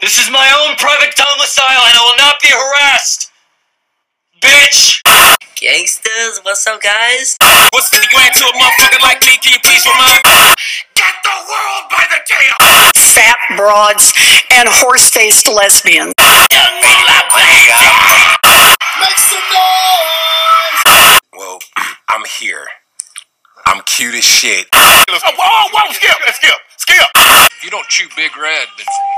This is my own private domicile and I will not be harassed! Bitch! Gangsters, what's up, guys? What's 50 grand to a motherfucker like me? Can you please remind Get the world by the tail! fat broads, and horse faced lesbians. Make some noise! Well, I'm here. I'm cute as shit. Oh, whoa, whoa, skip, skip, skip! If you don't chew Big Red, then f-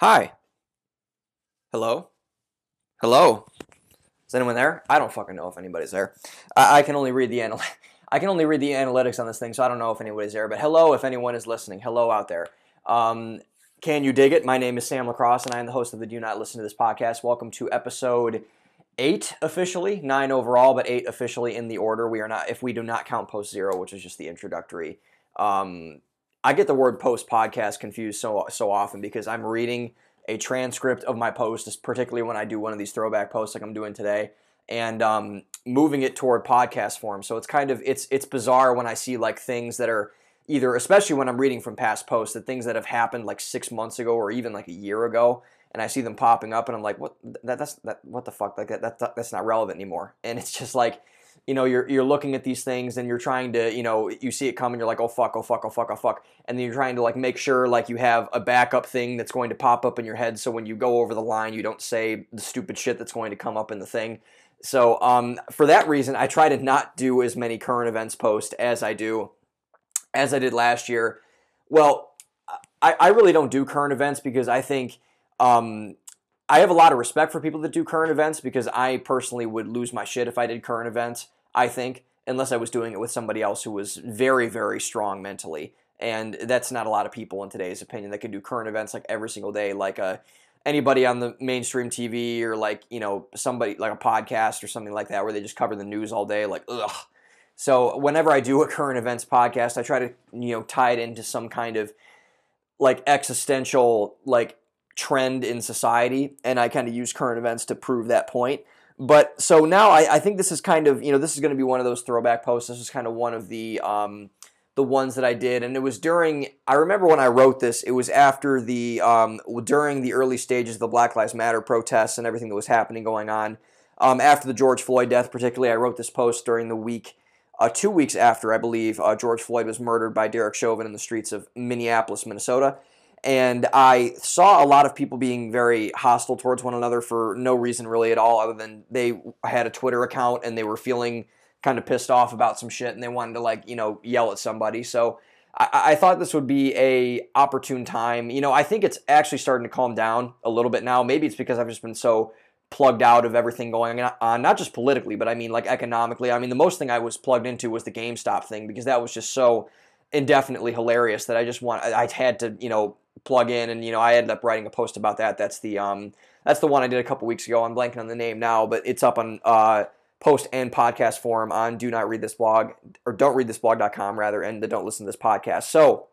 Hi. Hello? Hello? Is anyone there? I don't fucking know if anybody's there. I, I can only read the anal- I can only read the analytics on this thing, so I don't know if anybody's there. But hello, if anyone is listening. Hello out there. Um, can you dig it? My name is Sam Lacrosse, and I am the host of the Do Not Listen to This podcast. Welcome to episode eight officially, nine overall, but eight officially in the order. We are not, if we do not count post zero, which is just the introductory. Um, I get the word post podcast confused so so often because I'm reading a transcript of my post, particularly when I do one of these throwback posts like I'm doing today, and um, moving it toward podcast form. So it's kind of it's it's bizarre when I see like things that are either, especially when I'm reading from past posts, that things that have happened like six months ago or even like a year ago, and I see them popping up, and I'm like, what? That that's that what the fuck? Like that, that that's not relevant anymore, and it's just like you know, you're you're looking at these things and you're trying to, you know, you see it coming, you're like, oh fuck, oh fuck, oh fuck, oh fuck, and then you're trying to like make sure like you have a backup thing that's going to pop up in your head, so when you go over the line, you don't say the stupid shit that's going to come up in the thing. So um, for that reason, I try to not do as many current events posts as I do, as I did last year. Well, I, I really don't do current events because I think um, I have a lot of respect for people that do current events because I personally would lose my shit if I did current events. I think, unless I was doing it with somebody else who was very, very strong mentally. And that's not a lot of people in today's opinion that can do current events like every single day, like a anybody on the mainstream TV or like you know somebody like a podcast or something like that where they just cover the news all day. Like ugh. So whenever I do a current events podcast, I try to you know tie it into some kind of like existential like trend in society, and I kind of use current events to prove that point. But so now I, I think this is kind of you know this is going to be one of those throwback posts. This is kind of one of the um, the ones that I did, and it was during. I remember when I wrote this. It was after the um, during the early stages of the Black Lives Matter protests and everything that was happening going on. Um, after the George Floyd death, particularly, I wrote this post during the week, uh, two weeks after I believe uh, George Floyd was murdered by Derek Chauvin in the streets of Minneapolis, Minnesota and I saw a lot of people being very hostile towards one another for no reason really at all, other than they had a Twitter account and they were feeling kind of pissed off about some shit and they wanted to like you know yell at somebody. So I, I thought this would be a opportune time. You know, I think it's actually starting to calm down a little bit now. Maybe it's because I've just been so plugged out of everything going on, not just politically, but I mean like economically. I mean, the most thing I was plugged into was the GameStop thing because that was just so indefinitely hilarious that I just want I had to you know plug in and you know I ended up writing a post about that. That's the um that's the one I did a couple weeks ago. I'm blanking on the name now, but it's up on uh post and podcast forum on do not read this blog or don't read this blog.com rather and the don't listen to this podcast. So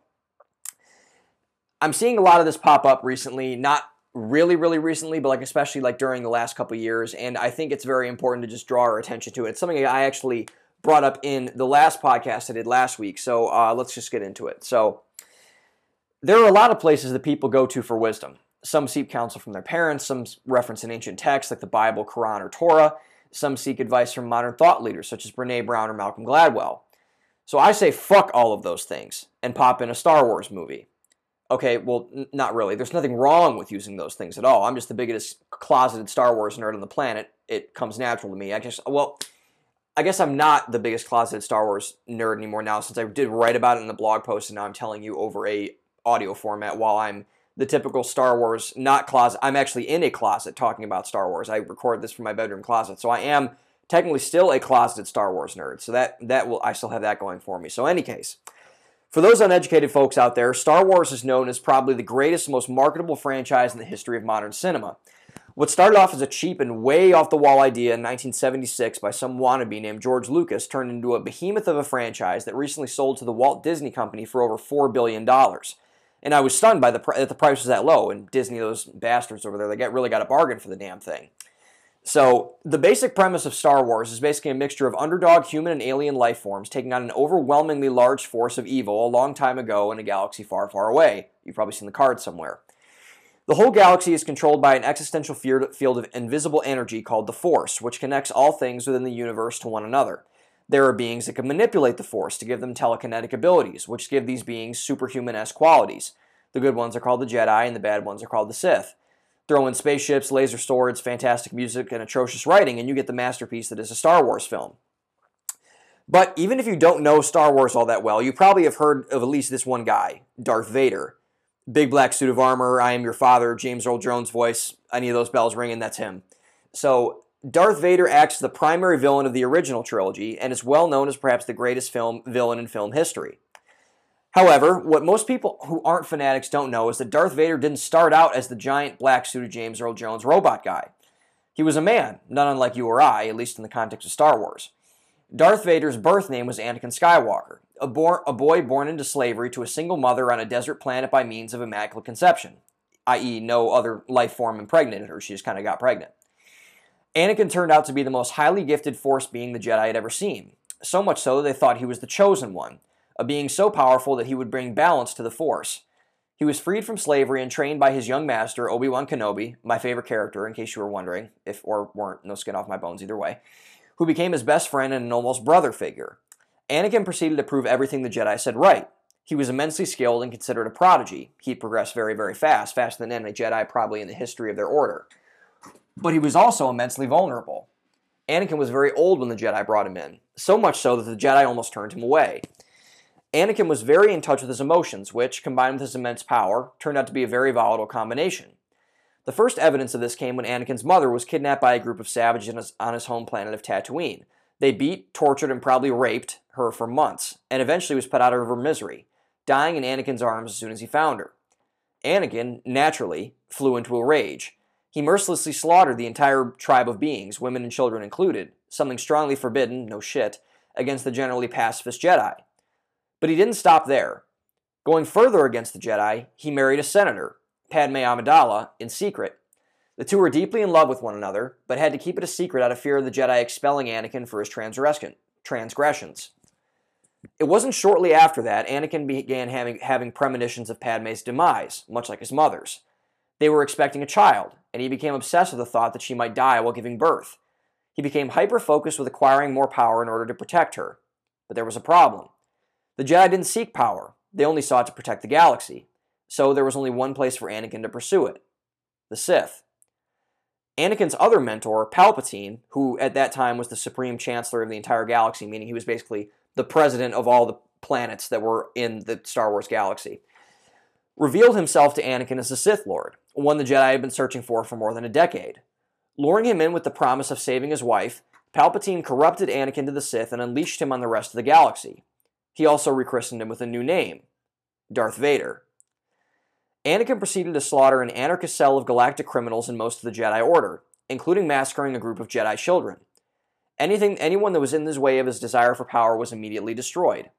I'm seeing a lot of this pop up recently, not really really recently, but like especially like during the last couple years and I think it's very important to just draw our attention to it. It's something I actually brought up in the last podcast I did last week. So uh, let's just get into it. So there are a lot of places that people go to for wisdom. Some seek counsel from their parents, some reference an ancient text like the Bible, Quran, or Torah. Some seek advice from modern thought leaders such as Brene Brown or Malcolm Gladwell. So I say fuck all of those things and pop in a Star Wars movie. Okay, well, n- not really. There's nothing wrong with using those things at all. I'm just the biggest closeted Star Wars nerd on the planet. It comes natural to me. I guess, well, I guess I'm not the biggest closeted Star Wars nerd anymore now since I did write about it in the blog post and now I'm telling you over a audio format while I'm the typical Star Wars not closet. I'm actually in a closet talking about Star Wars. I record this from my bedroom closet, so I am technically still a closeted Star Wars nerd. So that that will I still have that going for me. So any case, for those uneducated folks out there, Star Wars is known as probably the greatest, most marketable franchise in the history of modern cinema. What started off as a cheap and way off the wall idea in 1976 by some wannabe named George Lucas turned into a behemoth of a franchise that recently sold to the Walt Disney Company for over $4 billion. And I was stunned by the that the price was that low. And Disney, those bastards over there, they got really got a bargain for the damn thing. So the basic premise of Star Wars is basically a mixture of underdog human and alien life forms taking on an overwhelmingly large force of evil a long time ago in a galaxy far, far away. You've probably seen the card somewhere. The whole galaxy is controlled by an existential field of invisible energy called the Force, which connects all things within the universe to one another. There are beings that can manipulate the Force to give them telekinetic abilities, which give these beings superhuman esque qualities. The good ones are called the Jedi, and the bad ones are called the Sith. Throw in spaceships, laser swords, fantastic music, and atrocious writing, and you get the masterpiece that is a Star Wars film. But even if you don't know Star Wars all that well, you probably have heard of at least this one guy, Darth Vader big black suit of armor, I am your father, James Earl Jones voice, any of those bells ringing, that's him. So Darth Vader acts as the primary villain of the original trilogy and is well known as perhaps the greatest film villain in film history. However, what most people who aren't fanatics don't know is that Darth Vader didn't start out as the giant black suited James Earl Jones robot guy. He was a man, not unlike you or I, at least in the context of Star Wars. Darth Vader's birth name was Anakin Skywalker, a, a boy born into slavery to a single mother on a desert planet by means of immaculate conception, i.e., no other life form impregnated her, she just kind of got pregnant. Anakin turned out to be the most highly gifted Force being the Jedi had ever seen, so much so that they thought he was the chosen one, a being so powerful that he would bring balance to the Force. He was freed from slavery and trained by his young master, Obi Wan Kenobi, my favorite character, in case you were wondering, if or weren't, no skin off my bones either way, who became his best friend and an almost brother figure. Anakin proceeded to prove everything the Jedi said right. He was immensely skilled and considered a prodigy. He progressed very, very fast, faster than any Jedi probably in the history of their order. But he was also immensely vulnerable. Anakin was very old when the Jedi brought him in, so much so that the Jedi almost turned him away. Anakin was very in touch with his emotions, which, combined with his immense power, turned out to be a very volatile combination. The first evidence of this came when Anakin's mother was kidnapped by a group of savages on his home planet of Tatooine. They beat, tortured, and probably raped her for months, and eventually was put out of her misery, dying in Anakin's arms as soon as he found her. Anakin, naturally, flew into a rage. He mercilessly slaughtered the entire tribe of beings, women and children included, something strongly forbidden, no shit, against the generally pacifist Jedi. But he didn't stop there. Going further against the Jedi, he married a senator, Padme Amidala, in secret, the two were deeply in love with one another, but had to keep it a secret out of fear of the Jedi expelling Anakin for his transgressions. It wasn't shortly after that Anakin began having, having premonitions of Padme's demise, much like his mother's. They were expecting a child, and he became obsessed with the thought that she might die while giving birth. He became hyper focused with acquiring more power in order to protect her. But there was a problem. The Jedi didn't seek power, they only sought to protect the galaxy. So there was only one place for Anakin to pursue it the Sith. Anakin's other mentor, Palpatine, who at that time was the supreme chancellor of the entire galaxy, meaning he was basically the president of all the planets that were in the Star Wars galaxy, revealed himself to Anakin as the Sith Lord, one the Jedi had been searching for for more than a decade. Luring him in with the promise of saving his wife, Palpatine corrupted Anakin to the Sith and unleashed him on the rest of the galaxy. He also rechristened him with a new name, Darth Vader. Anakin proceeded to slaughter an anarchist cell of galactic criminals in most of the Jedi Order, including massacring a group of Jedi children. Anything, anyone that was in his way of his desire for power was immediately destroyed.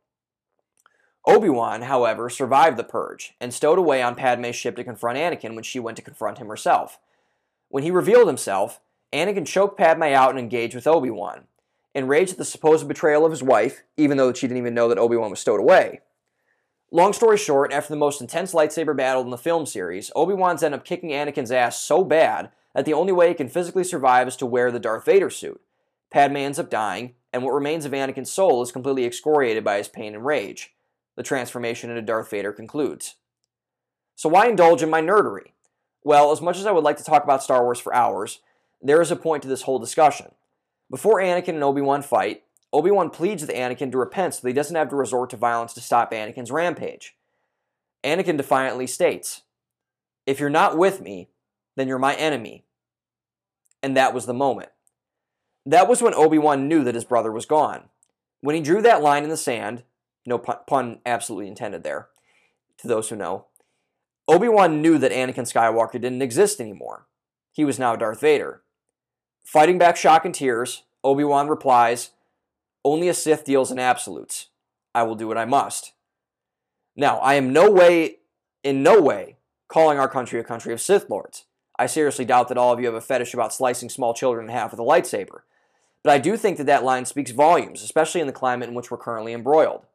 Obi-Wan, however, survived the purge and stowed away on Padme's ship to confront Anakin when she went to confront him herself. When he revealed himself, Anakin choked Padme out and engaged with Obi-Wan. Enraged at the supposed betrayal of his wife, even though she didn't even know that Obi-Wan was stowed away, Long story short, after the most intense lightsaber battle in the film series, Obi-Wan's end up kicking Anakin's ass so bad that the only way he can physically survive is to wear the Darth Vader suit. Padme ends up dying, and what remains of Anakin's soul is completely excoriated by his pain and rage. The transformation into Darth Vader concludes. So why indulge in my nerdery? Well, as much as I would like to talk about Star Wars for hours, there is a point to this whole discussion. Before Anakin and Obi-Wan fight, Obi-Wan pleads with Anakin to repent so that he doesn't have to resort to violence to stop Anakin's rampage. Anakin defiantly states, If you're not with me, then you're my enemy. And that was the moment. That was when Obi Wan knew that his brother was gone. When he drew that line in the sand, no pun, absolutely intended there, to those who know, Obi Wan knew that Anakin Skywalker didn't exist anymore. He was now Darth Vader. Fighting back shock and tears, Obi Wan replies, Only a Sith deals in absolutes. I will do what I must. Now, I am no way, in no way, calling our country a country of Sith Lords. I seriously doubt that all of you have a fetish about slicing small children in half with a lightsaber. But I do think that that line speaks volumes, especially in the climate in which we're currently embroiled.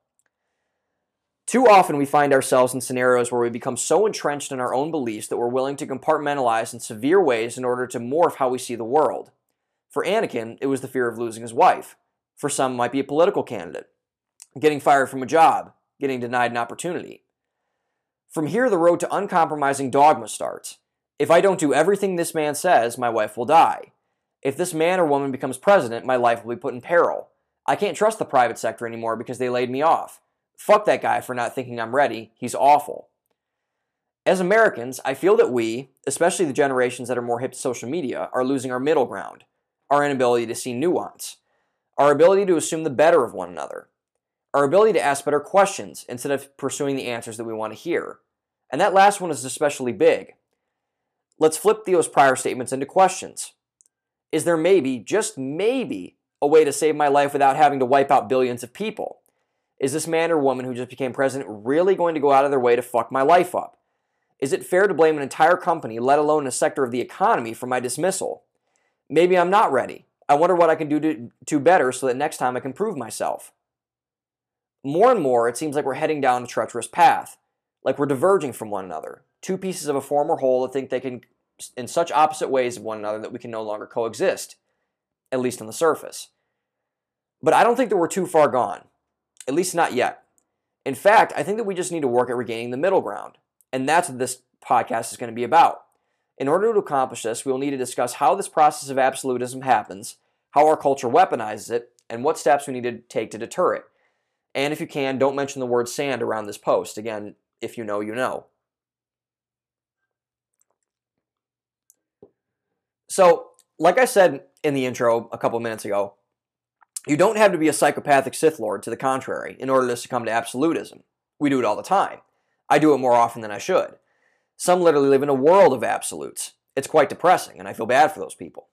Too often we find ourselves in scenarios where we become so entrenched in our own beliefs that we're willing to compartmentalize in severe ways in order to morph how we see the world. For Anakin, it was the fear of losing his wife. For some, it might be a political candidate, getting fired from a job, getting denied an opportunity. From here, the road to uncompromising dogma starts. If I don't do everything this man says, my wife will die. If this man or woman becomes president, my life will be put in peril. I can't trust the private sector anymore because they laid me off. Fuck that guy for not thinking I'm ready. He's awful. As Americans, I feel that we, especially the generations that are more hip to social media, are losing our middle ground, our inability to see nuance, our ability to assume the better of one another, our ability to ask better questions instead of pursuing the answers that we want to hear. And that last one is especially big. Let's flip Theo's prior statements into questions. Is there maybe, just maybe, a way to save my life without having to wipe out billions of people? Is this man or woman who just became president really going to go out of their way to fuck my life up? Is it fair to blame an entire company, let alone a sector of the economy, for my dismissal? Maybe I'm not ready. I wonder what I can do to do better so that next time I can prove myself. More and more, it seems like we're heading down a treacherous path, like we're diverging from one another. Two pieces of a former whole that think they can, in such opposite ways of one another, that we can no longer coexist, at least on the surface. But I don't think that we're too far gone, at least not yet. In fact, I think that we just need to work at regaining the middle ground, and that's what this podcast is going to be about. In order to accomplish this, we will need to discuss how this process of absolutism happens, how our culture weaponizes it, and what steps we need to take to deter it. And if you can, don't mention the word sand around this post. Again, if you know, you know. So, like I said in the intro a couple minutes ago, you don't have to be a psychopathic Sith Lord to the contrary in order to succumb to absolutism. We do it all the time. I do it more often than I should. Some literally live in a world of absolutes. It's quite depressing, and I feel bad for those people.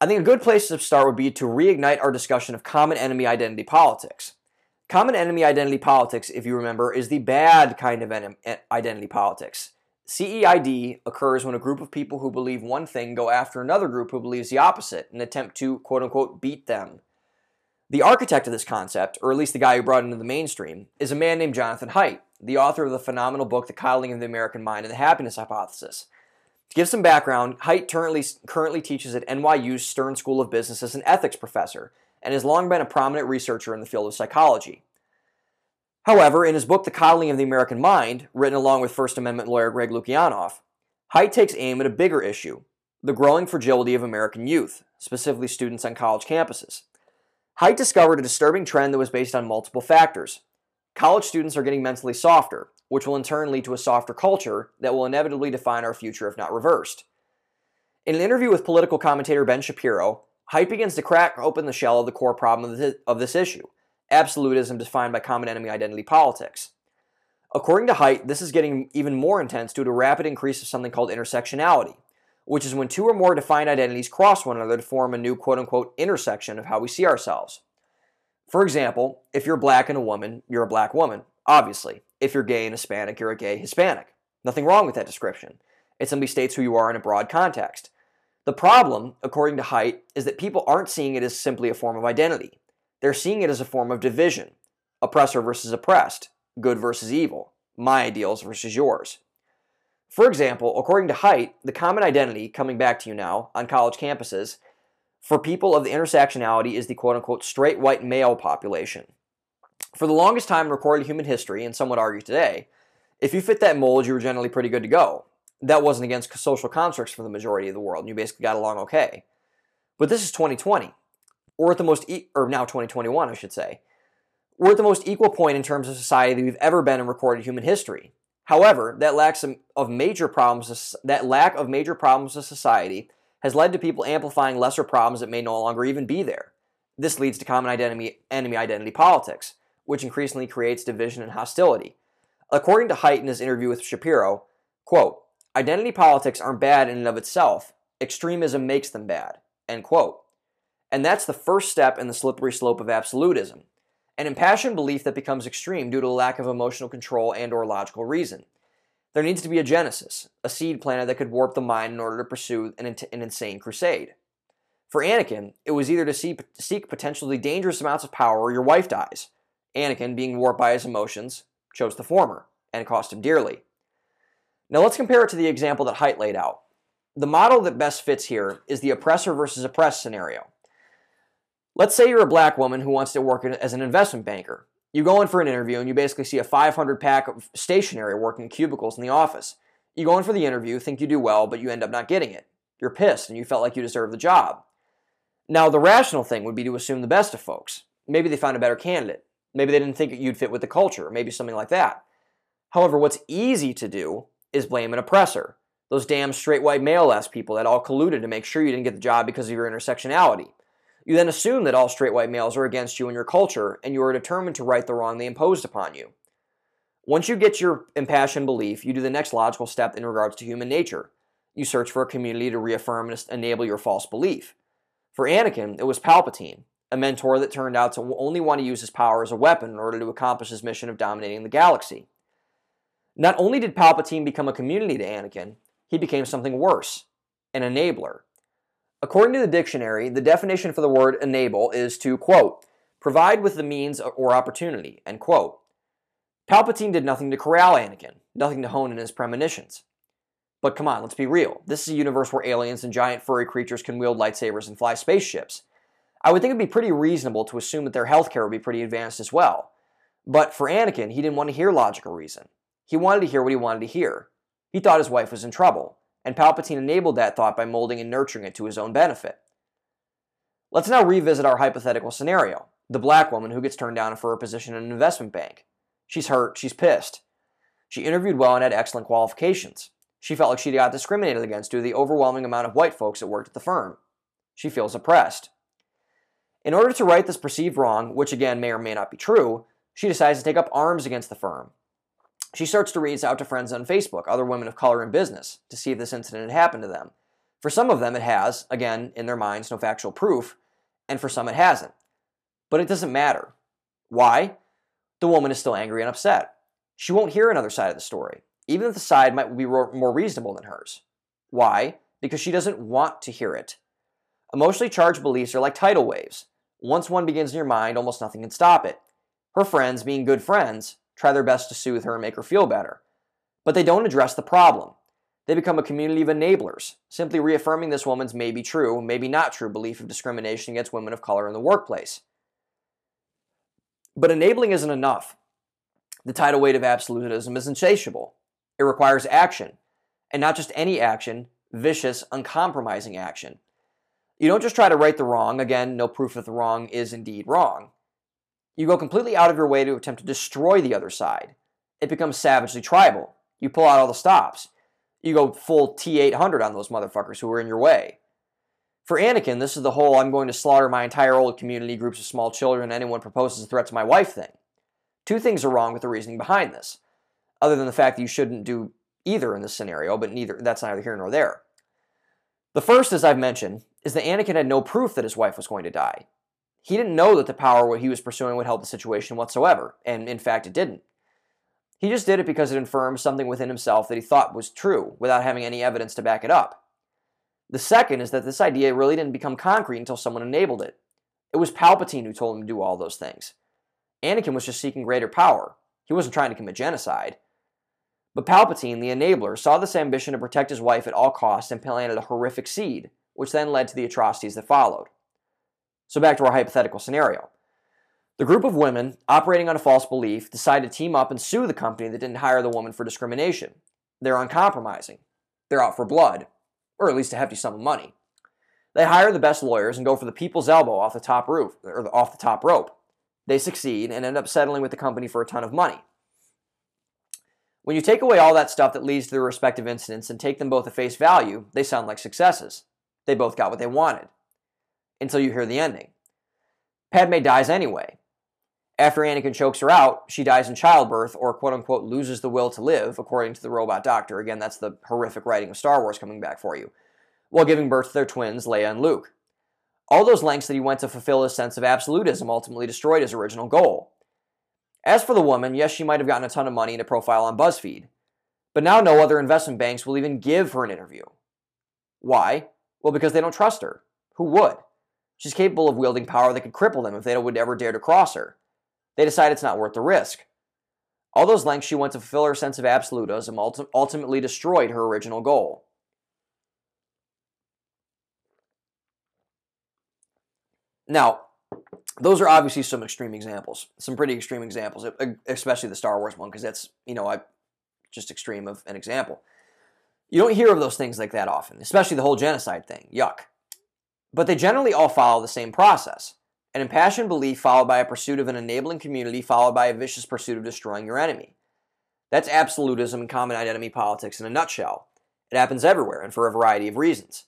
I think a good place to start would be to reignite our discussion of common enemy identity politics. Common enemy identity politics, if you remember, is the bad kind of eh, identity politics. CEID occurs when a group of people who believe one thing go after another group who believes the opposite and attempt to, quote unquote, beat them. The architect of this concept, or at least the guy who brought it into the mainstream, is a man named Jonathan Haidt, the author of the phenomenal book The Coddling of the American Mind and the Happiness Hypothesis. To give some background, Haidt currently, currently teaches at NYU's Stern School of Business as an ethics professor and has long been a prominent researcher in the field of psychology. However, in his book The Coddling of the American Mind, written along with First Amendment lawyer Greg Lukianoff, Haidt takes aim at a bigger issue the growing fragility of American youth, specifically students on college campuses. Haidt discovered a disturbing trend that was based on multiple factors. College students are getting mentally softer, which will in turn lead to a softer culture that will inevitably define our future if not reversed. In an interview with political commentator Ben Shapiro, Haidt begins to crack open the shell of the core problem of this, issue absolutism defined by common enemy identity politics. According to Haidt, this is getting even more intense due to a rapid increase of something called intersectionality, which is when two or more defined identities cross one another to form a new quote unquote intersection of how we see ourselves. For example, if you're black and a woman, you're a black woman, obviously. If you're gay and Hispanic, you're a gay Hispanic. Nothing wrong with that description. It simply states who you are in a broad context. The problem, according to Haidt, is that people aren't seeing it as simply a form of identity. They're seeing it as a form of division oppressor versus oppressed, good versus evil, my ideals versus yours. For example, according to Haidt, the common identity, coming back to you now, on college campuses, for people of the intersectionality is the quote unquote straight white male population. For the longest time in recorded human history, and some would argue today, if you fit that mold, you were generally pretty good to go that wasn't against social constructs for the majority of the world, and you basically got along okay. But this is 2020. We're at the most, e- or now 2021, I should say. We're at the most equal point in terms of society that we've ever been in recorded human history. However, that lack of major problems that lack of major problems of society has led to people amplifying lesser problems that may no longer even be there. This leads to common identity enemy identity politics, which increasingly creates division and hostility. According to Haidt in his interview with Shapiro, quote, identity politics aren't bad in and of itself. Extremism makes them bad. End quote. And that's the first step in the slippery slope of absolutism an impassioned belief that becomes extreme due to a lack of emotional control and or logical reason. There needs to be a genesis, a seed planted that could warp the mind in order to pursue an, an insane crusade. For Anakin, it was either to see, seek potentially dangerous amounts of power or your wife dies. Anakin, being warped by his emotions, chose the former, and cost him dearly. Now let's compare it to the example that Haidt laid out. The model that best fits here is the oppressor versus oppressed scenario. Let's say you're a black woman who wants to work as an investment banker. You go in for an interview and you basically see a 500 pack of stationery working cubicles in the office. You go in for the interview, think you do well, but you end up not getting it. You're pissed and you felt like you deserved the job. Now, the rational thing would be to assume the best of folks. Maybe they found a better candidate. Maybe they didn't think you'd fit with the culture, maybe something like that. However, what's easy to do is blame an oppressor. Those damn straight white male ass people that all colluded to make sure you didn't get the job because of your intersectionality. You then assume that all straight white males are against you and your culture, and you are determined to right the wrong they imposed upon you. Once you get your impassioned belief, you do the next logical step in regards to human nature. You search for a community to reaffirm and enable your false belief. For Anakin, it was Palpatine, a mentor that turned out to only want to use his power as a weapon in order to accomplish his mission of dominating the galaxy. Not only did Palpatine become a community to Anakin, he became something worse an enabler. According to the dictionary, the definition for the word enable is to, quote, provide with the means or opportunity, end quote. Palpatine did nothing to corral Anakin, nothing to hone in his premonitions. But come on, let's be real. This is a universe where aliens and giant furry creatures can wield lightsabers and fly spaceships. I would think it'd be pretty reasonable to assume that their healthcare would be pretty advanced as well. But for Anakin, he didn't want to hear logical reason. He wanted to hear what he wanted to hear. He thought his wife was in trouble and Palpatine enabled that thought by molding and nurturing it to his own benefit. Let's now revisit our hypothetical scenario the black woman who gets turned down for a position in an investment bank. She's hurt, she's pissed. She interviewed well and had excellent qualifications. She felt like she got discriminated against due to the overwhelming amount of white folks that worked at the firm. She feels oppressed. In order to right this perceived wrong, which again may or may not be true, she decides to take up arms against the firm she starts to reach out to friends on Facebook, other women of color in business, to see if this incident had happened to them. For some of them, it has, again, in their minds, no factual proof, and for some, it hasn't. But it doesn't matter. Why? The woman is still angry and upset. She won't hear another side of the story, even if the side might be more reasonable than hers. Why? Because she doesn't want to hear it. Emotionally charged beliefs are like tidal waves. Once one begins in your mind, almost nothing can stop it. Her friends, being good friends, try their best to soothe her and make her feel better. But they don't address the problem. They become a community of enablers, simply reaffirming this woman's maybe true, maybe not true belief of discrimination against women of color in the workplace. But enabling isn't enough. The tidal weight of absolutism is insatiable. It requires action, and not just any action, vicious, uncompromising action. You don't just try to right the wrong, again, no proof that the wrong is indeed wrong. You go completely out of your way to attempt to destroy the other side. It becomes savagely tribal. You pull out all the stops. You go full T800 on those motherfuckers who are in your way. For Anakin, this is the whole I'm going to slaughter my entire old community, groups of small children, anyone proposes a threat to my wife thing. Two things are wrong with the reasoning behind this, other than the fact that you shouldn't do either in this scenario, but neither that's neither here nor there. The first, as I've mentioned, is that Anakin had no proof that his wife was going to die. He didn't know that the power he was pursuing would help the situation whatsoever, and in fact it didn't. He just did it because it affirmed something within himself that he thought was true, without having any evidence to back it up. The second is that this idea really didn't become concrete until someone enabled it. It was Palpatine who told him to do all those things. Anakin was just seeking greater power. He wasn't trying to commit genocide. But Palpatine, the enabler, saw this ambition to protect his wife at all costs and planted a horrific seed, which then led to the atrocities that followed. So back to our hypothetical scenario. The group of women, operating on a false belief, decide to team up and sue the company that didn't hire the woman for discrimination. They're uncompromising. They're out for blood, or at least a hefty sum of money. They hire the best lawyers and go for the people's elbow off the top roof or off the top rope. They succeed and end up settling with the company for a ton of money. When you take away all that stuff that leads to the respective incidents and take them both at face value, they sound like successes. They both got what they wanted. Until you hear the ending. Padme dies anyway. After Anakin chokes her out, she dies in childbirth or quote unquote loses the will to live, according to the robot doctor. Again, that's the horrific writing of Star Wars coming back for you. While giving birth to their twins, Leia and Luke. All those lengths that he went to fulfill his sense of absolutism ultimately destroyed his original goal. As for the woman, yes, she might have gotten a ton of money and a profile on BuzzFeed. But now no other investment banks will even give her an interview. Why? Well, because they don't trust her. Who would? She's capable of wielding power that could cripple them if they would ever dare to cross her. They decide it's not worth the risk. All those lengths she went to fulfill her sense of absolutism ultimately destroyed her original goal. Now, those are obviously some extreme examples, some pretty extreme examples, especially the Star Wars one, because that's you know I just extreme of an example. You don't hear of those things like that often, especially the whole genocide thing. Yuck. But they generally all follow the same process an impassioned belief followed by a pursuit of an enabling community, followed by a vicious pursuit of destroying your enemy. That's absolutism and common identity politics in a nutshell. It happens everywhere and for a variety of reasons.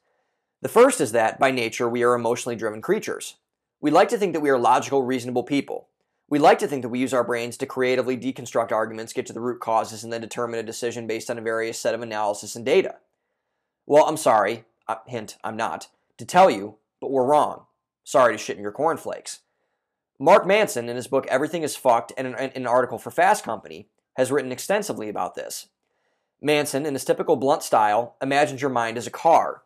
The first is that, by nature, we are emotionally driven creatures. We like to think that we are logical, reasonable people. We like to think that we use our brains to creatively deconstruct arguments, get to the root causes, and then determine a decision based on a various set of analysis and data. Well, I'm sorry, uh, hint, I'm not, to tell you, but we're wrong. Sorry to shit in your cornflakes. Mark Manson, in his book Everything is Fucked, and an article for Fast Company, has written extensively about this. Manson, in his typical blunt style, imagines your mind as a car.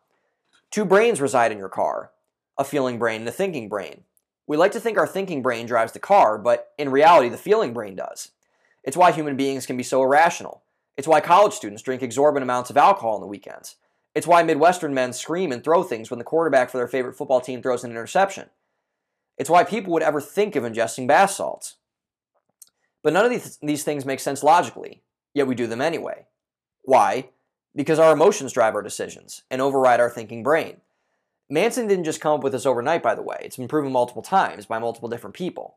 Two brains reside in your car a feeling brain and a thinking brain. We like to think our thinking brain drives the car, but in reality, the feeling brain does. It's why human beings can be so irrational. It's why college students drink exorbitant amounts of alcohol on the weekends. It's why Midwestern men scream and throw things when the quarterback for their favorite football team throws an interception. It's why people would ever think of ingesting bath salts. But none of these, these things make sense logically, yet we do them anyway. Why? Because our emotions drive our decisions and override our thinking brain. Manson didn't just come up with this overnight, by the way. It's been proven multiple times by multiple different people.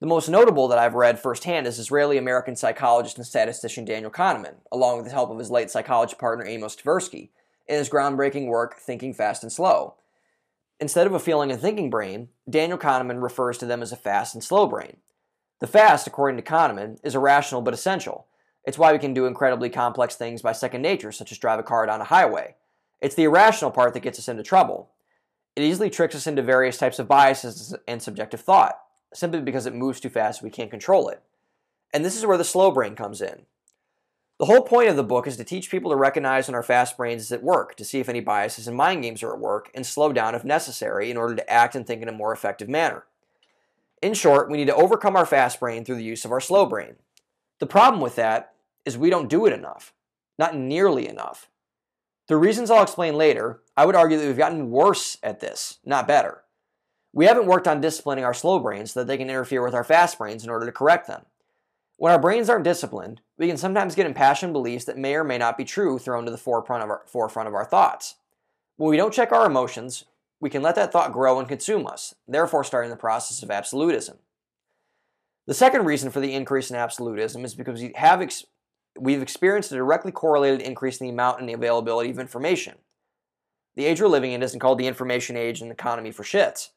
The most notable that I've read firsthand is Israeli American psychologist and statistician Daniel Kahneman, along with the help of his late psychology partner Amos Tversky, in his groundbreaking work Thinking Fast and Slow. Instead of a feeling and thinking brain, Daniel Kahneman refers to them as a fast and slow brain. The fast, according to Kahneman, is irrational but essential. It's why we can do incredibly complex things by second nature, such as drive a car down a highway. It's the irrational part that gets us into trouble. It easily tricks us into various types of biases and subjective thought, simply because it moves too fast we can't control it. And this is where the slow brain comes in. The whole point of the book is to teach people to recognize when our fast brains is at work, to see if any biases and mind games are at work, and slow down if necessary in order to act and think in a more effective manner. In short, we need to overcome our fast brain through the use of our slow brain. The problem with that is we don't do it enough, not nearly enough. The reasons I'll explain later, I would argue that we've gotten worse at this, not better. We haven't worked on disciplining our slow brains so that they can interfere with our fast brains in order to correct them. When our brains aren't disciplined, we can sometimes get impassioned beliefs that may or may not be true thrown to the forefront of our, forefront of our thoughts. When we don't check our emotions, we can let that thought grow and consume us, therefore starting the process of absolutism. The second reason for the increase in absolutism is because we have ex- we've experienced a directly correlated increase in the amount and the availability of information. The age we're living in isn't called the information age and economy for shits.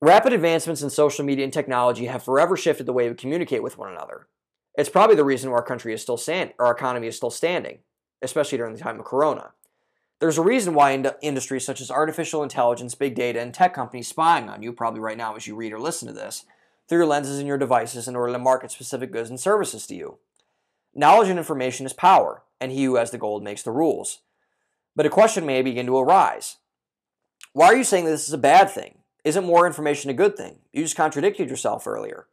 Rapid advancements in social media and technology have forever shifted the way we communicate with one another. It's probably the reason why our country is still stand, our economy is still standing, especially during the time of Corona. There's a reason why ind- industries such as artificial intelligence, big data, and tech companies spying on you, probably right now as you read or listen to this, through your lenses and your devices in order to market specific goods and services to you. Knowledge and information is power, and he who has the gold makes the rules. But a question may begin to arise. Why are you saying that this is a bad thing? Isn't more information a good thing? You just contradicted yourself earlier.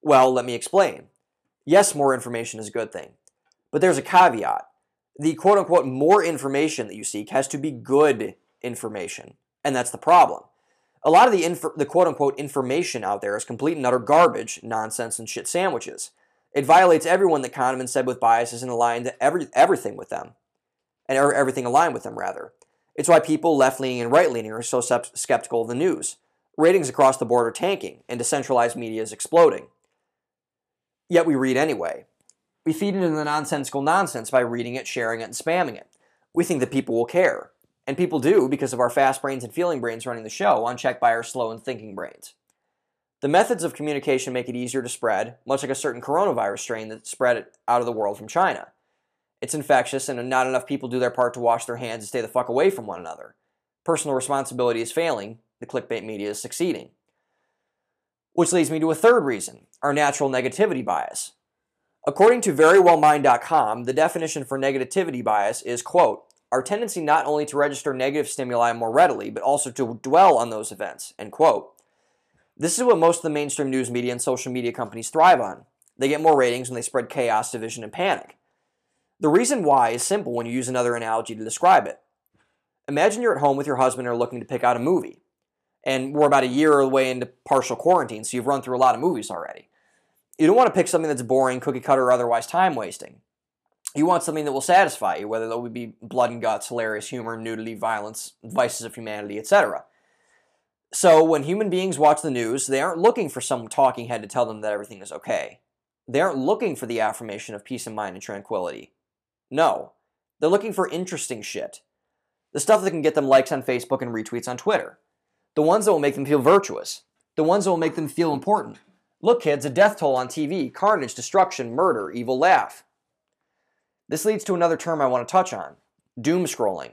Well, let me explain. Yes, more information is a good thing. But there's a caveat. The quote unquote more information that you seek has to be good information. And that's the problem. A lot of the, inf- the quote unquote information out there is complete and utter garbage, nonsense, and shit sandwiches. It violates everyone that Kahneman said with biases and aligned every, everything with them, and or everything aligned with them rather. It's why people left leaning and right leaning are so skeptical of the news. Ratings across the board are tanking, and decentralized media is exploding. Yet we read anyway. We feed it into the nonsensical nonsense by reading it, sharing it, and spamming it. We think that people will care. And people do because of our fast brains and feeling brains running the show, unchecked by our slow and thinking brains. The methods of communication make it easier to spread, much like a certain coronavirus strain that spread out of the world from China. It's infectious, and not enough people do their part to wash their hands and stay the fuck away from one another. Personal responsibility is failing, the clickbait media is succeeding. Which leads me to a third reason our natural negativity bias. According to verywellmind.com, the definition for negativity bias is, quote, our tendency not only to register negative stimuli more readily, but also to dwell on those events, end quote. This is what most of the mainstream news media and social media companies thrive on. They get more ratings when they spread chaos, division, and panic. The reason why is simple when you use another analogy to describe it. Imagine you're at home with your husband and are looking to pick out a movie. And we're about a year away into partial quarantine, so you've run through a lot of movies already. You don't want to pick something that's boring, cookie cutter, or otherwise time wasting. You want something that will satisfy you, whether that would be blood and guts, hilarious humor, nudity, violence, vices of humanity, etc. So when human beings watch the news, they aren't looking for some talking head to tell them that everything is okay. They aren't looking for the affirmation of peace of mind and tranquility. No, they're looking for interesting shit. The stuff that can get them likes on Facebook and retweets on Twitter. The ones that will make them feel virtuous. The ones that will make them feel important. Look, kids, a death toll on TV, carnage, destruction, murder, evil laugh. This leads to another term I want to touch on doom scrolling.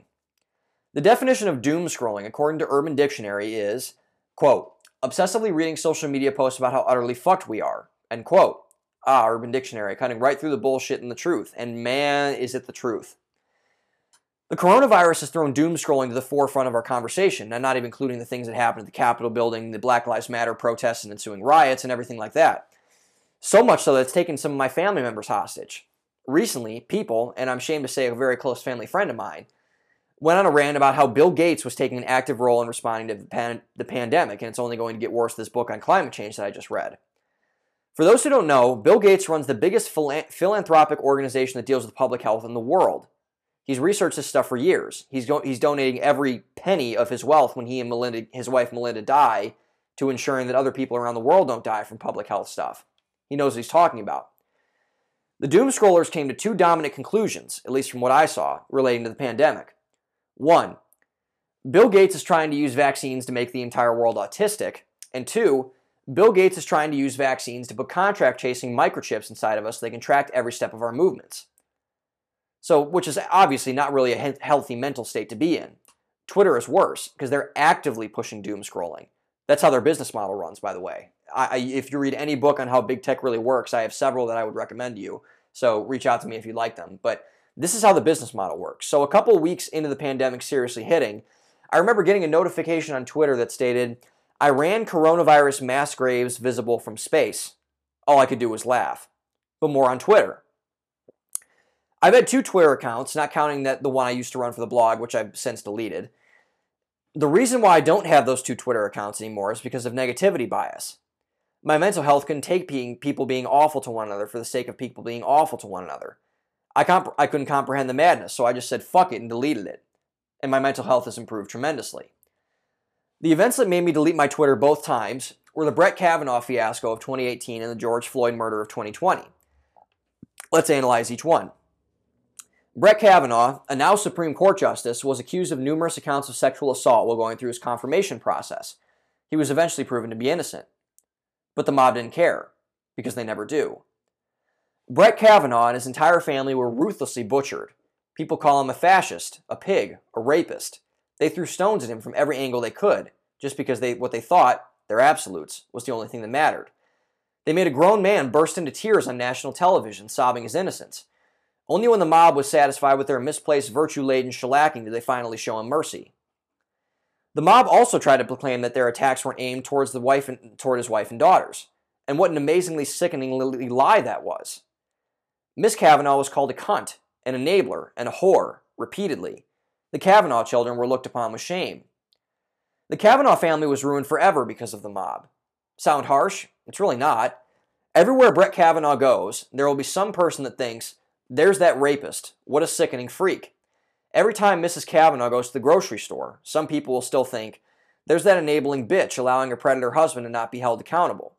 The definition of doom scrolling, according to Urban Dictionary, is, quote, obsessively reading social media posts about how utterly fucked we are, end quote. Ah, Urban Dictionary, cutting right through the bullshit and the truth. And man, is it the truth. The coronavirus has thrown doom scrolling to the forefront of our conversation, and not even including the things that happened at the Capitol building, the Black Lives Matter protests and ensuing riots, and everything like that. So much so that it's taken some of my family members hostage. Recently, people, and I'm ashamed to say a very close family friend of mine, went on a rant about how Bill Gates was taking an active role in responding to the, pan- the pandemic, and it's only going to get worse this book on climate change that I just read. For those who don't know, Bill Gates runs the biggest philanthropic organization that deals with public health in the world. He's researched this stuff for years. He's he's donating every penny of his wealth when he and Melinda, his wife Melinda, die to ensuring that other people around the world don't die from public health stuff. He knows what he's talking about. The doom scrollers came to two dominant conclusions, at least from what I saw, relating to the pandemic. One, Bill Gates is trying to use vaccines to make the entire world autistic. And two, Bill Gates is trying to use vaccines to put contact tracing microchips inside of us so they can track every step of our movements. So, which is obviously not really a healthy mental state to be in. Twitter is worse because they're actively pushing doom scrolling. That's how their business model runs, by the way. I, if you read any book on how big tech really works, I have several that I would recommend to you. So reach out to me if you'd like them. But this is how the business model works. So a couple weeks into the pandemic seriously hitting, I remember getting a notification on Twitter that stated, Iran coronavirus mass graves visible from space. All I could do was laugh. But more on Twitter. I've had two Twitter accounts, not counting that the one I used to run for the blog, which I've since deleted. The reason why I don't have those two Twitter accounts anymore is because of negativity bias. My mental health couldn't take being, people being awful to one another for the sake of people being awful to one another. I, comp- I couldn't comprehend the madness, so I just said fuck it and deleted it. And my mental health has improved tremendously. The events that made me delete my Twitter both times were the Brett Kavanaugh fiasco of 2018 and the George Floyd murder of 2020. Let's analyze each one. Brett Kavanaugh, a now Supreme Court justice, was accused of numerous accounts of sexual assault while going through his confirmation process. He was eventually proven to be innocent. But the mob didn't care, because they never do. Brett Kavanaugh and his entire family were ruthlessly butchered. People call him a fascist, a pig, a rapist. They threw stones at him from every angle they could, just because they what they thought, their absolutes, was the only thing that mattered. They made a grown man burst into tears on national television, sobbing his innocence. Only when the mob was satisfied with their misplaced virtue laden shellacking did they finally show him mercy. The mob also tried to proclaim that their attacks were aimed towards the wife and, toward his wife and daughters. And what an amazingly sickening lie that was. Miss Kavanaugh was called a cunt, an enabler, and a whore, repeatedly. The Kavanaugh children were looked upon with shame. The Kavanaugh family was ruined forever because of the mob. Sound harsh? It's really not. Everywhere Brett Kavanaugh goes, there will be some person that thinks, there's that rapist. What a sickening freak. Every time Mrs. Kavanaugh goes to the grocery store, some people will still think, there's that enabling bitch allowing a predator husband to not be held accountable.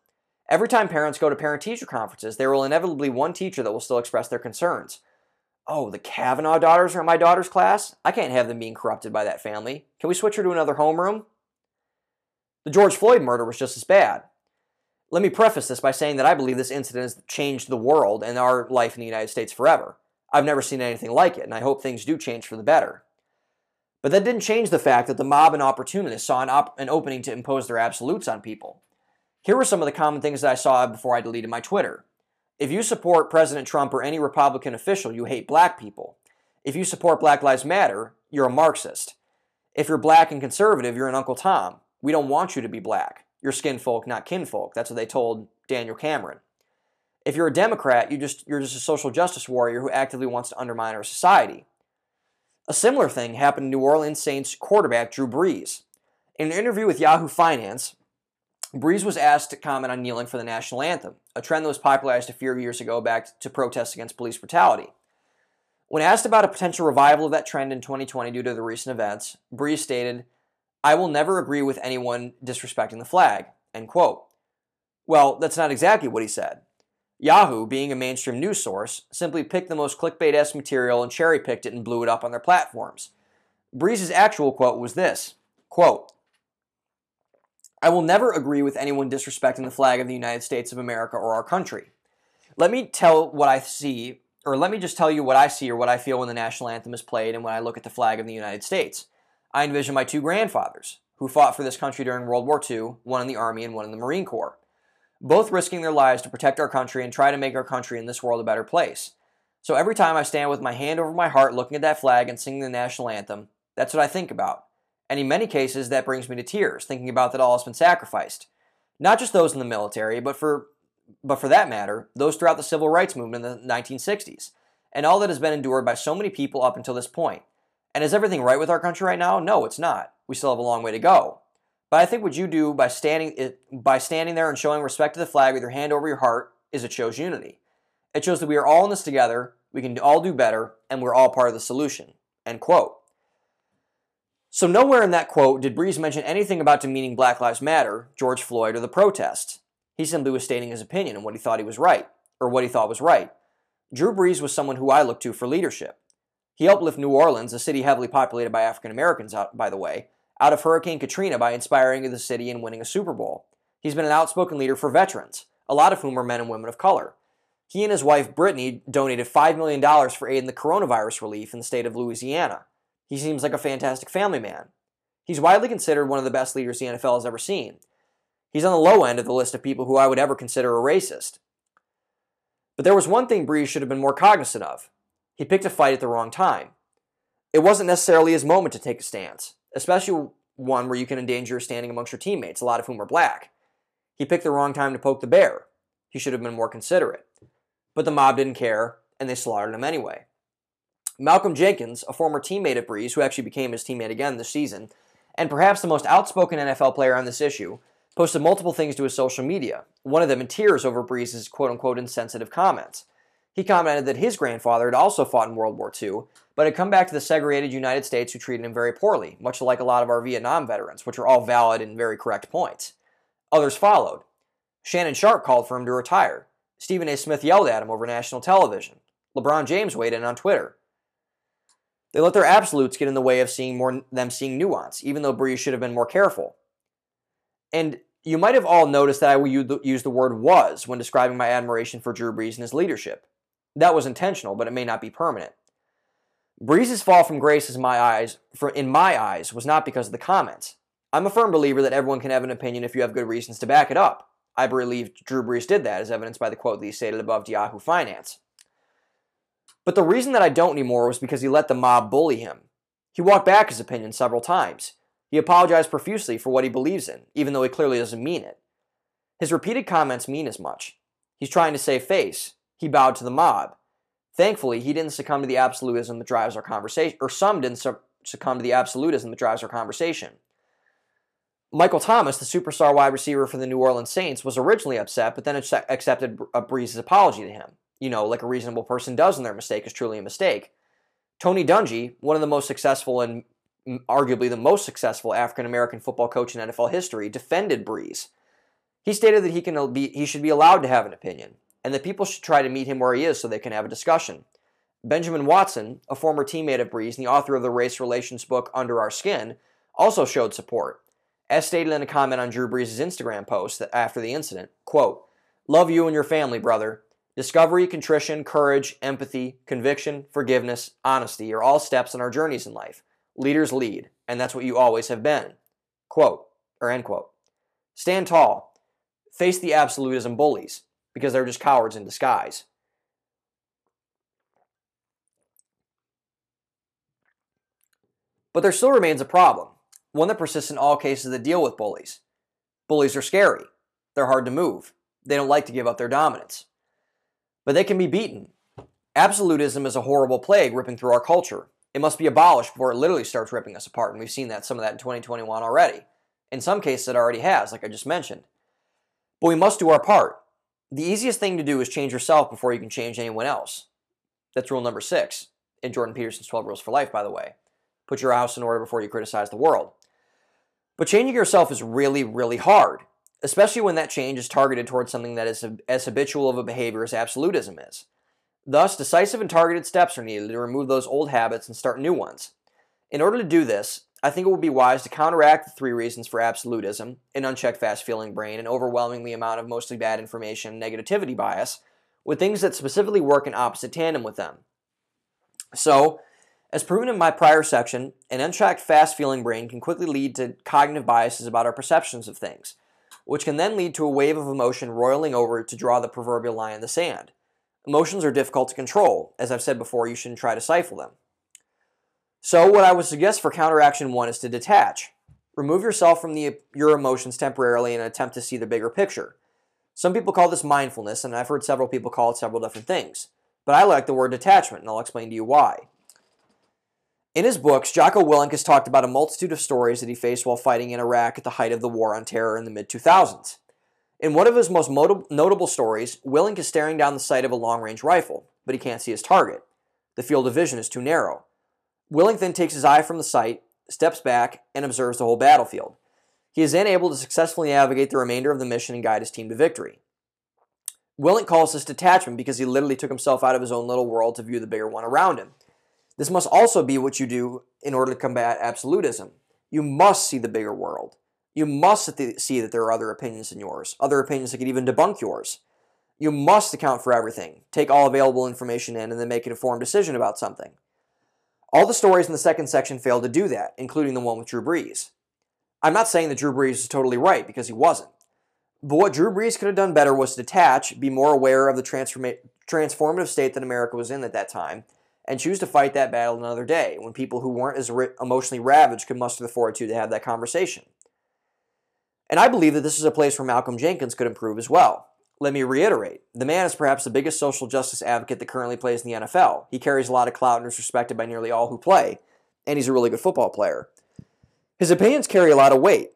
Every time parents go to parent teacher conferences, there will inevitably one teacher that will still express their concerns. Oh, the Kavanaugh daughters are in my daughter's class? I can't have them being corrupted by that family. Can we switch her to another homeroom? The George Floyd murder was just as bad. Let me preface this by saying that I believe this incident has changed the world and our life in the United States forever. I've never seen anything like it, and I hope things do change for the better. But that didn't change the fact that the mob and opportunists saw an, op- an opening to impose their absolutes on people. Here were some of the common things that I saw before I deleted my Twitter. If you support President Trump or any Republican official, you hate black people. If you support Black Lives Matter, you're a Marxist. If you're black and conservative, you're an Uncle Tom. We don't want you to be black. You're skin folk, not kinfolk. That's what they told Daniel Cameron. If you're a Democrat, you just you're just a social justice warrior who actively wants to undermine our society. A similar thing happened to New Orleans Saints quarterback Drew Brees. In an interview with Yahoo Finance, Brees was asked to comment on kneeling for the national anthem, a trend that was popularized a few years ago back to protests against police brutality. When asked about a potential revival of that trend in 2020 due to the recent events, Brees stated, I will never agree with anyone disrespecting the flag. End quote. Well, that's not exactly what he said. Yahoo, being a mainstream news source, simply picked the most clickbait esque material and cherry picked it and blew it up on their platforms. Brees' actual quote was this quote, I will never agree with anyone disrespecting the flag of the United States of America or our country. Let me tell what I see, or let me just tell you what I see or what I feel when the national anthem is played and when I look at the flag of the United States. I envision my two grandfathers, who fought for this country during World War II, one in the Army and one in the Marine Corps both risking their lives to protect our country and try to make our country in this world a better place. So every time I stand with my hand over my heart looking at that flag and singing the national anthem, that's what I think about. And in many cases, that brings me to tears, thinking about that all has been sacrificed. Not just those in the military, but for, but for that matter, those throughout the civil rights movement in the 1960s, and all that has been endured by so many people up until this point. And is everything right with our country right now? No, it's not. We still have a long way to go. But I think what you do by standing by standing there and showing respect to the flag with your hand over your heart is it shows unity. It shows that we are all in this together, we can all do better, and we're all part of the solution. End quote. So nowhere in that quote did Brees mention anything about demeaning Black Lives Matter, George Floyd, or the protests. He simply was stating his opinion and what he thought he was right, or what he thought was right. Drew Brees was someone who I looked to for leadership. He helped lift New Orleans, a city heavily populated by African Americans, by the way, out of Hurricane Katrina by inspiring the city and winning a Super Bowl. He's been an outspoken leader for veterans, a lot of whom are men and women of color. He and his wife Brittany donated $5 million for aid in the coronavirus relief in the state of Louisiana. He seems like a fantastic family man. He's widely considered one of the best leaders the NFL has ever seen. He's on the low end of the list of people who I would ever consider a racist. But there was one thing Brees should have been more cognizant of. He picked a fight at the wrong time. It wasn't necessarily his moment to take a stance especially one where you can endanger your standing amongst your teammates, a lot of whom are black. He picked the wrong time to poke the bear. He should have been more considerate. But the mob didn't care, and they slaughtered him anyway. Malcolm Jenkins, a former teammate of Brees, who actually became his teammate again this season, and perhaps the most outspoken NFL player on this issue, posted multiple things to his social media, one of them in tears over Brees' quote unquote insensitive comments. He commented that his grandfather had also fought in World War II, but had come back to the segregated United States who treated him very poorly, much like a lot of our Vietnam veterans, which are all valid and very correct points. Others followed. Shannon Sharpe called for him to retire. Stephen A. Smith yelled at him over national television. LeBron James weighed in on Twitter. They let their absolutes get in the way of seeing more them seeing nuance, even though Brees should have been more careful. And you might have all noticed that I will use the word was when describing my admiration for Drew Brees and his leadership. That was intentional, but it may not be permanent. Brees' fall from grace in my eyes, for in my eyes, was not because of the comments. I'm a firm believer that everyone can have an opinion if you have good reasons to back it up. I believe Drew Brees did that, as evidenced by the quote that he stated above to Yahoo Finance. But the reason that I don't anymore was because he let the mob bully him. He walked back his opinion several times. He apologized profusely for what he believes in, even though he clearly doesn't mean it. His repeated comments mean as much. He's trying to save face. He bowed to the mob. Thankfully, he didn't succumb to the absolutism that drives our conversation, or some didn't succumb to the absolutism that drives our conversation. Michael Thomas, the superstar wide receiver for the New Orleans Saints, was originally upset, but then accepted a Brees' apology to him. You know, like a reasonable person does when their mistake is truly a mistake. Tony Dungy, one of the most successful and arguably the most successful African American football coach in NFL history, defended Brees. He stated that he can be he should be allowed to have an opinion, and that people should try to meet him where he is so they can have a discussion. Benjamin Watson, a former teammate of Brees and the author of the race relations book Under Our Skin, also showed support. As stated in a comment on Drew Brees' Instagram post after the incident, quote, Love you and your family, brother. Discovery, contrition, courage, empathy, conviction, forgiveness, honesty are all steps in our journeys in life. Leaders lead, and that's what you always have been. Quote, or end quote. Stand tall. Face the absolutism bullies, because they're just cowards in disguise. But there still remains a problem, one that persists in all cases that deal with bullies. Bullies are scary. They're hard to move. They don't like to give up their dominance. But they can be beaten. Absolutism is a horrible plague ripping through our culture. It must be abolished before it literally starts ripping us apart, and we've seen that some of that in 2021 already. In some cases, it already has, like I just mentioned. But we must do our part. The easiest thing to do is change yourself before you can change anyone else. That's rule number six in Jordan Peterson's 12 Rules for Life, by the way. Put your house in order before you criticize the world. But changing yourself is really, really hard, especially when that change is targeted towards something that is as habitual of a behavior as absolutism is. Thus, decisive and targeted steps are needed to remove those old habits and start new ones. In order to do this, I think it would be wise to counteract the three reasons for absolutism an unchecked fast feeling brain, an overwhelmingly amount of mostly bad information, negativity bias with things that specifically work in opposite tandem with them. So, as proven in my prior section, an unchecked fast feeling brain can quickly lead to cognitive biases about our perceptions of things, which can then lead to a wave of emotion roiling over to draw the proverbial line in the sand. Emotions are difficult to control. As I've said before, you shouldn't try to stifle them. So, what I would suggest for counteraction one is to detach. Remove yourself from the, your emotions temporarily and attempt to see the bigger picture. Some people call this mindfulness, and I've heard several people call it several different things. But I like the word detachment, and I'll explain to you why. In his books, Jocko Willink has talked about a multitude of stories that he faced while fighting in Iraq at the height of the War on Terror in the mid 2000s. In one of his most notable stories, Willink is staring down the sight of a long range rifle, but he can't see his target. The field of vision is too narrow. Willink then takes his eye from the sight, steps back, and observes the whole battlefield. He is then able to successfully navigate the remainder of the mission and guide his team to victory. Willink calls this detachment because he literally took himself out of his own little world to view the bigger one around him. This must also be what you do in order to combat absolutism. You must see the bigger world. You must see that there are other opinions than yours, other opinions that could even debunk yours. You must account for everything, take all available information in, and then make an informed decision about something. All the stories in the second section failed to do that, including the one with Drew Brees. I'm not saying that Drew Brees is totally right, because he wasn't. But what Drew Brees could have done better was to detach, be more aware of the transformative state that America was in at that time, and choose to fight that battle another day when people who weren't as emotionally ravaged could muster the fortitude to have that conversation. And I believe that this is a place where Malcolm Jenkins could improve as well. Let me reiterate the man is perhaps the biggest social justice advocate that currently plays in the NFL. He carries a lot of clout and is respected by nearly all who play, and he's a really good football player. His opinions carry a lot of weight.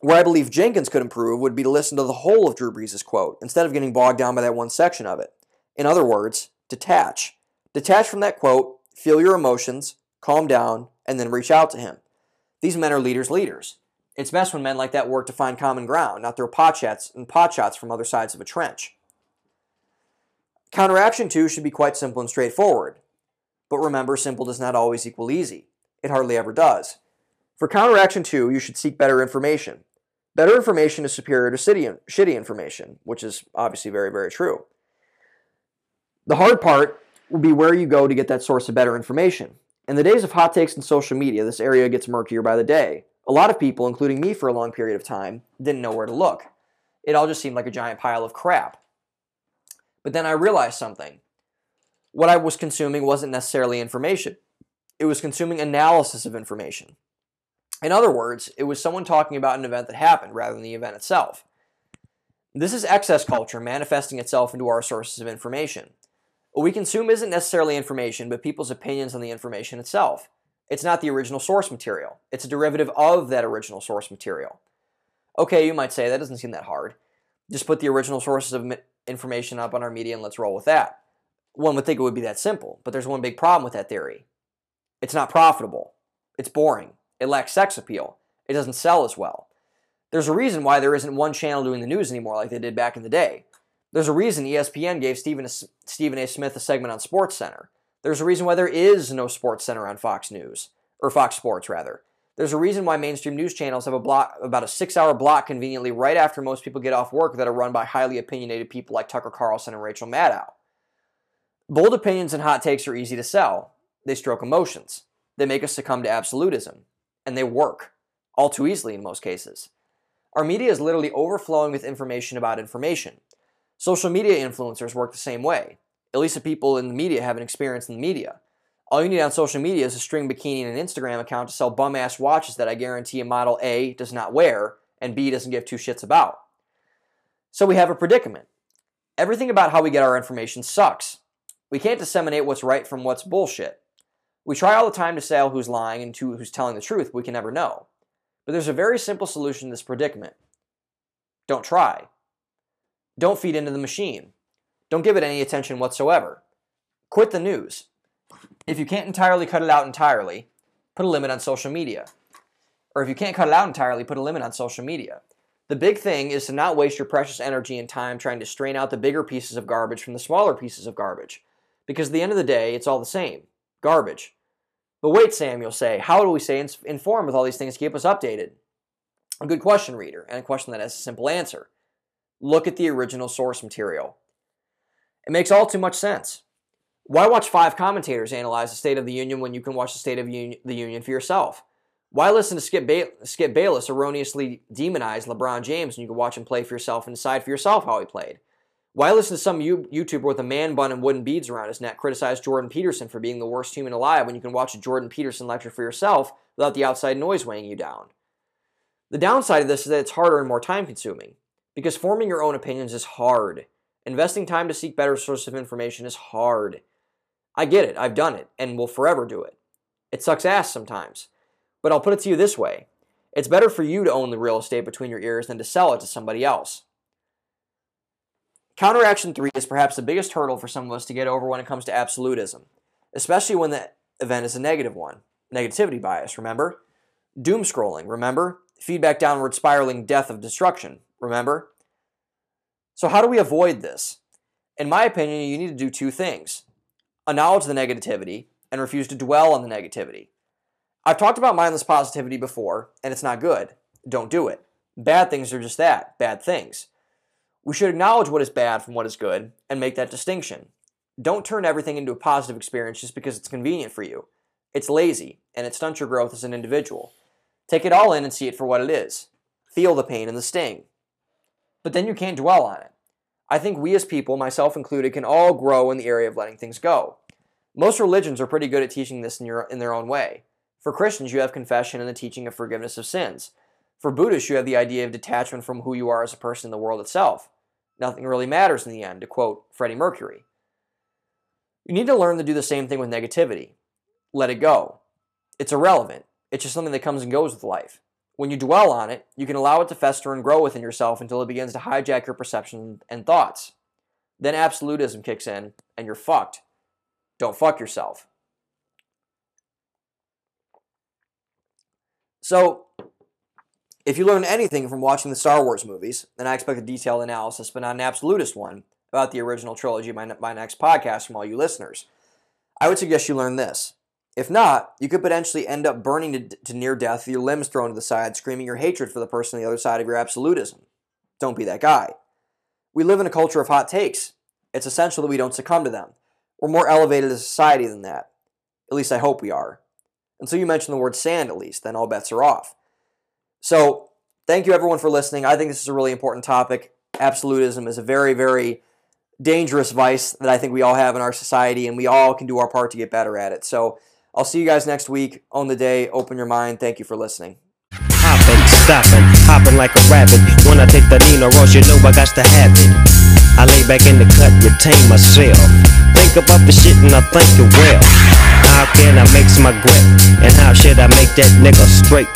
Where I believe Jenkins could improve would be to listen to the whole of Drew Brees' quote instead of getting bogged down by that one section of it. In other words, detach. Detach from that quote, feel your emotions, calm down, and then reach out to him. These men are leaders' leaders. It's best when men like that work to find common ground, not throw pot shots and pot shots from other sides of a trench. Counteraction two should be quite simple and straightforward. But remember, simple does not always equal easy. It hardly ever does. For counteraction two, you should seek better information. Better information is superior to shitty information, which is obviously very, very true. The hard part will be where you go to get that source of better information. In the days of hot takes and social media, this area gets murkier by the day. A lot of people, including me for a long period of time, didn't know where to look. It all just seemed like a giant pile of crap. But then I realized something. What I was consuming wasn't necessarily information, it was consuming analysis of information. In other words, it was someone talking about an event that happened rather than the event itself. This is excess culture manifesting itself into our sources of information. What we consume isn't necessarily information, but people's opinions on the information itself. It's not the original source material, it's a derivative of that original source material. Okay, you might say that doesn't seem that hard. Just put the original sources of information up on our media and let's roll with that. One would think it would be that simple, but there's one big problem with that theory. It's not profitable. It's boring. It lacks sex appeal. It doesn't sell as well. There's a reason why there isn't one channel doing the news anymore like they did back in the day. There's a reason ESPN gave Stephen, Stephen A. Smith a segment on Sports Center. There's a reason why there is no Sports Center on Fox News, or Fox Sports rather. There's a reason why mainstream news channels have a block, about a six-hour block conveniently right after most people get off work that are run by highly opinionated people like Tucker Carlson and Rachel Maddow. Bold opinions and hot takes are easy to sell. They stroke emotions. They make us succumb to absolutism. And they work, all too easily in most cases. Our media is literally overflowing with information about information. Social media influencers work the same way. At least the people in the media have an experience in the media. All you need on social media is a string bikini and an Instagram account to sell bum ass watches that I guarantee a model A does not wear and B doesn't give two shits about. So we have a predicament. Everything about how we get our information sucks. We can't disseminate what's right from what's bullshit. We try all the time to say who's lying and who's telling the truth, we can never know. But there's a very simple solution to this predicament. Don't try. Don't feed into the machine. Don't give it any attention whatsoever. Quit the news. If you can't entirely cut it out entirely, put a limit on social media. Or if you can't cut it out entirely, put a limit on social media. The big thing is to not waste your precious energy and time trying to strain out the bigger pieces of garbage from the smaller pieces of garbage. Because at the end of the day, it's all the same garbage. But wait, Sam, you'll say, how do we stay informed with all these things to keep us updated? A good question, reader, and a question that has a simple answer. Look at the original source material. It makes all too much sense. Why watch five commentators analyze the State of the Union when you can watch the State of the Union for yourself? Why listen to Skip, Skip Bayless erroneously demonize LeBron James when you can watch him play for yourself and decide for yourself how he played? Why listen to some YouTuber with a man bun and wooden beads around his neck criticize Jordan Peterson for being the worst human alive when you can watch a Jordan Peterson lecture for yourself without the outside noise weighing you down? The downside of this is that it's harder and more time consuming because forming your own opinions is hard. Investing time to seek better sources of information is hard. I get it, I've done it, and will forever do it. It sucks ass sometimes. But I'll put it to you this way it's better for you to own the real estate between your ears than to sell it to somebody else. Counteraction 3 is perhaps the biggest hurdle for some of us to get over when it comes to absolutism, especially when the event is a negative one. Negativity bias, remember? Doom scrolling, remember? Feedback downward spiraling death of destruction, remember? So, how do we avoid this? In my opinion, you need to do two things acknowledge the negativity and refuse to dwell on the negativity. I've talked about mindless positivity before, and it's not good. Don't do it. Bad things are just that bad things. We should acknowledge what is bad from what is good and make that distinction. Don't turn everything into a positive experience just because it's convenient for you. It's lazy, and it stunts your growth as an individual. Take it all in and see it for what it is. Feel the pain and the sting. But then you can't dwell on it. I think we as people, myself included, can all grow in the area of letting things go. Most religions are pretty good at teaching this in, your, in their own way. For Christians, you have confession and the teaching of forgiveness of sins. For Buddhists, you have the idea of detachment from who you are as a person in the world itself. Nothing really matters in the end, to quote Freddie Mercury. You need to learn to do the same thing with negativity. Let it go. It's irrelevant. It's just something that comes and goes with life. When you dwell on it, you can allow it to fester and grow within yourself until it begins to hijack your perception and thoughts. Then absolutism kicks in, and you're fucked. Don't fuck yourself. So, if you learn anything from watching the Star Wars movies, and I expect a detailed analysis, but not an absolutist one, about the original trilogy by my next podcast from all you listeners, I would suggest you learn this. If not, you could potentially end up burning to, to near death with your limbs thrown to the side, screaming your hatred for the person on the other side of your absolutism. Don't be that guy. We live in a culture of hot takes. It's essential that we don't succumb to them. We're more elevated as a society than that. At least I hope we are. Until you mention the word sand, at least, then all bets are off. So, thank you everyone for listening. I think this is a really important topic. Absolutism is a very, very dangerous vice that I think we all have in our society, and we all can do our part to get better at it. So, I'll see you guys next week. On the day, open your mind. Thank you for listening. Hopping, stopping, hopping like a rabbit. When I take the Nino Ross, you know I got to have it. I lay back in the cut, retain myself. Think about the shit and I think it well. How can I make my grip? And how should I make that nigga straight?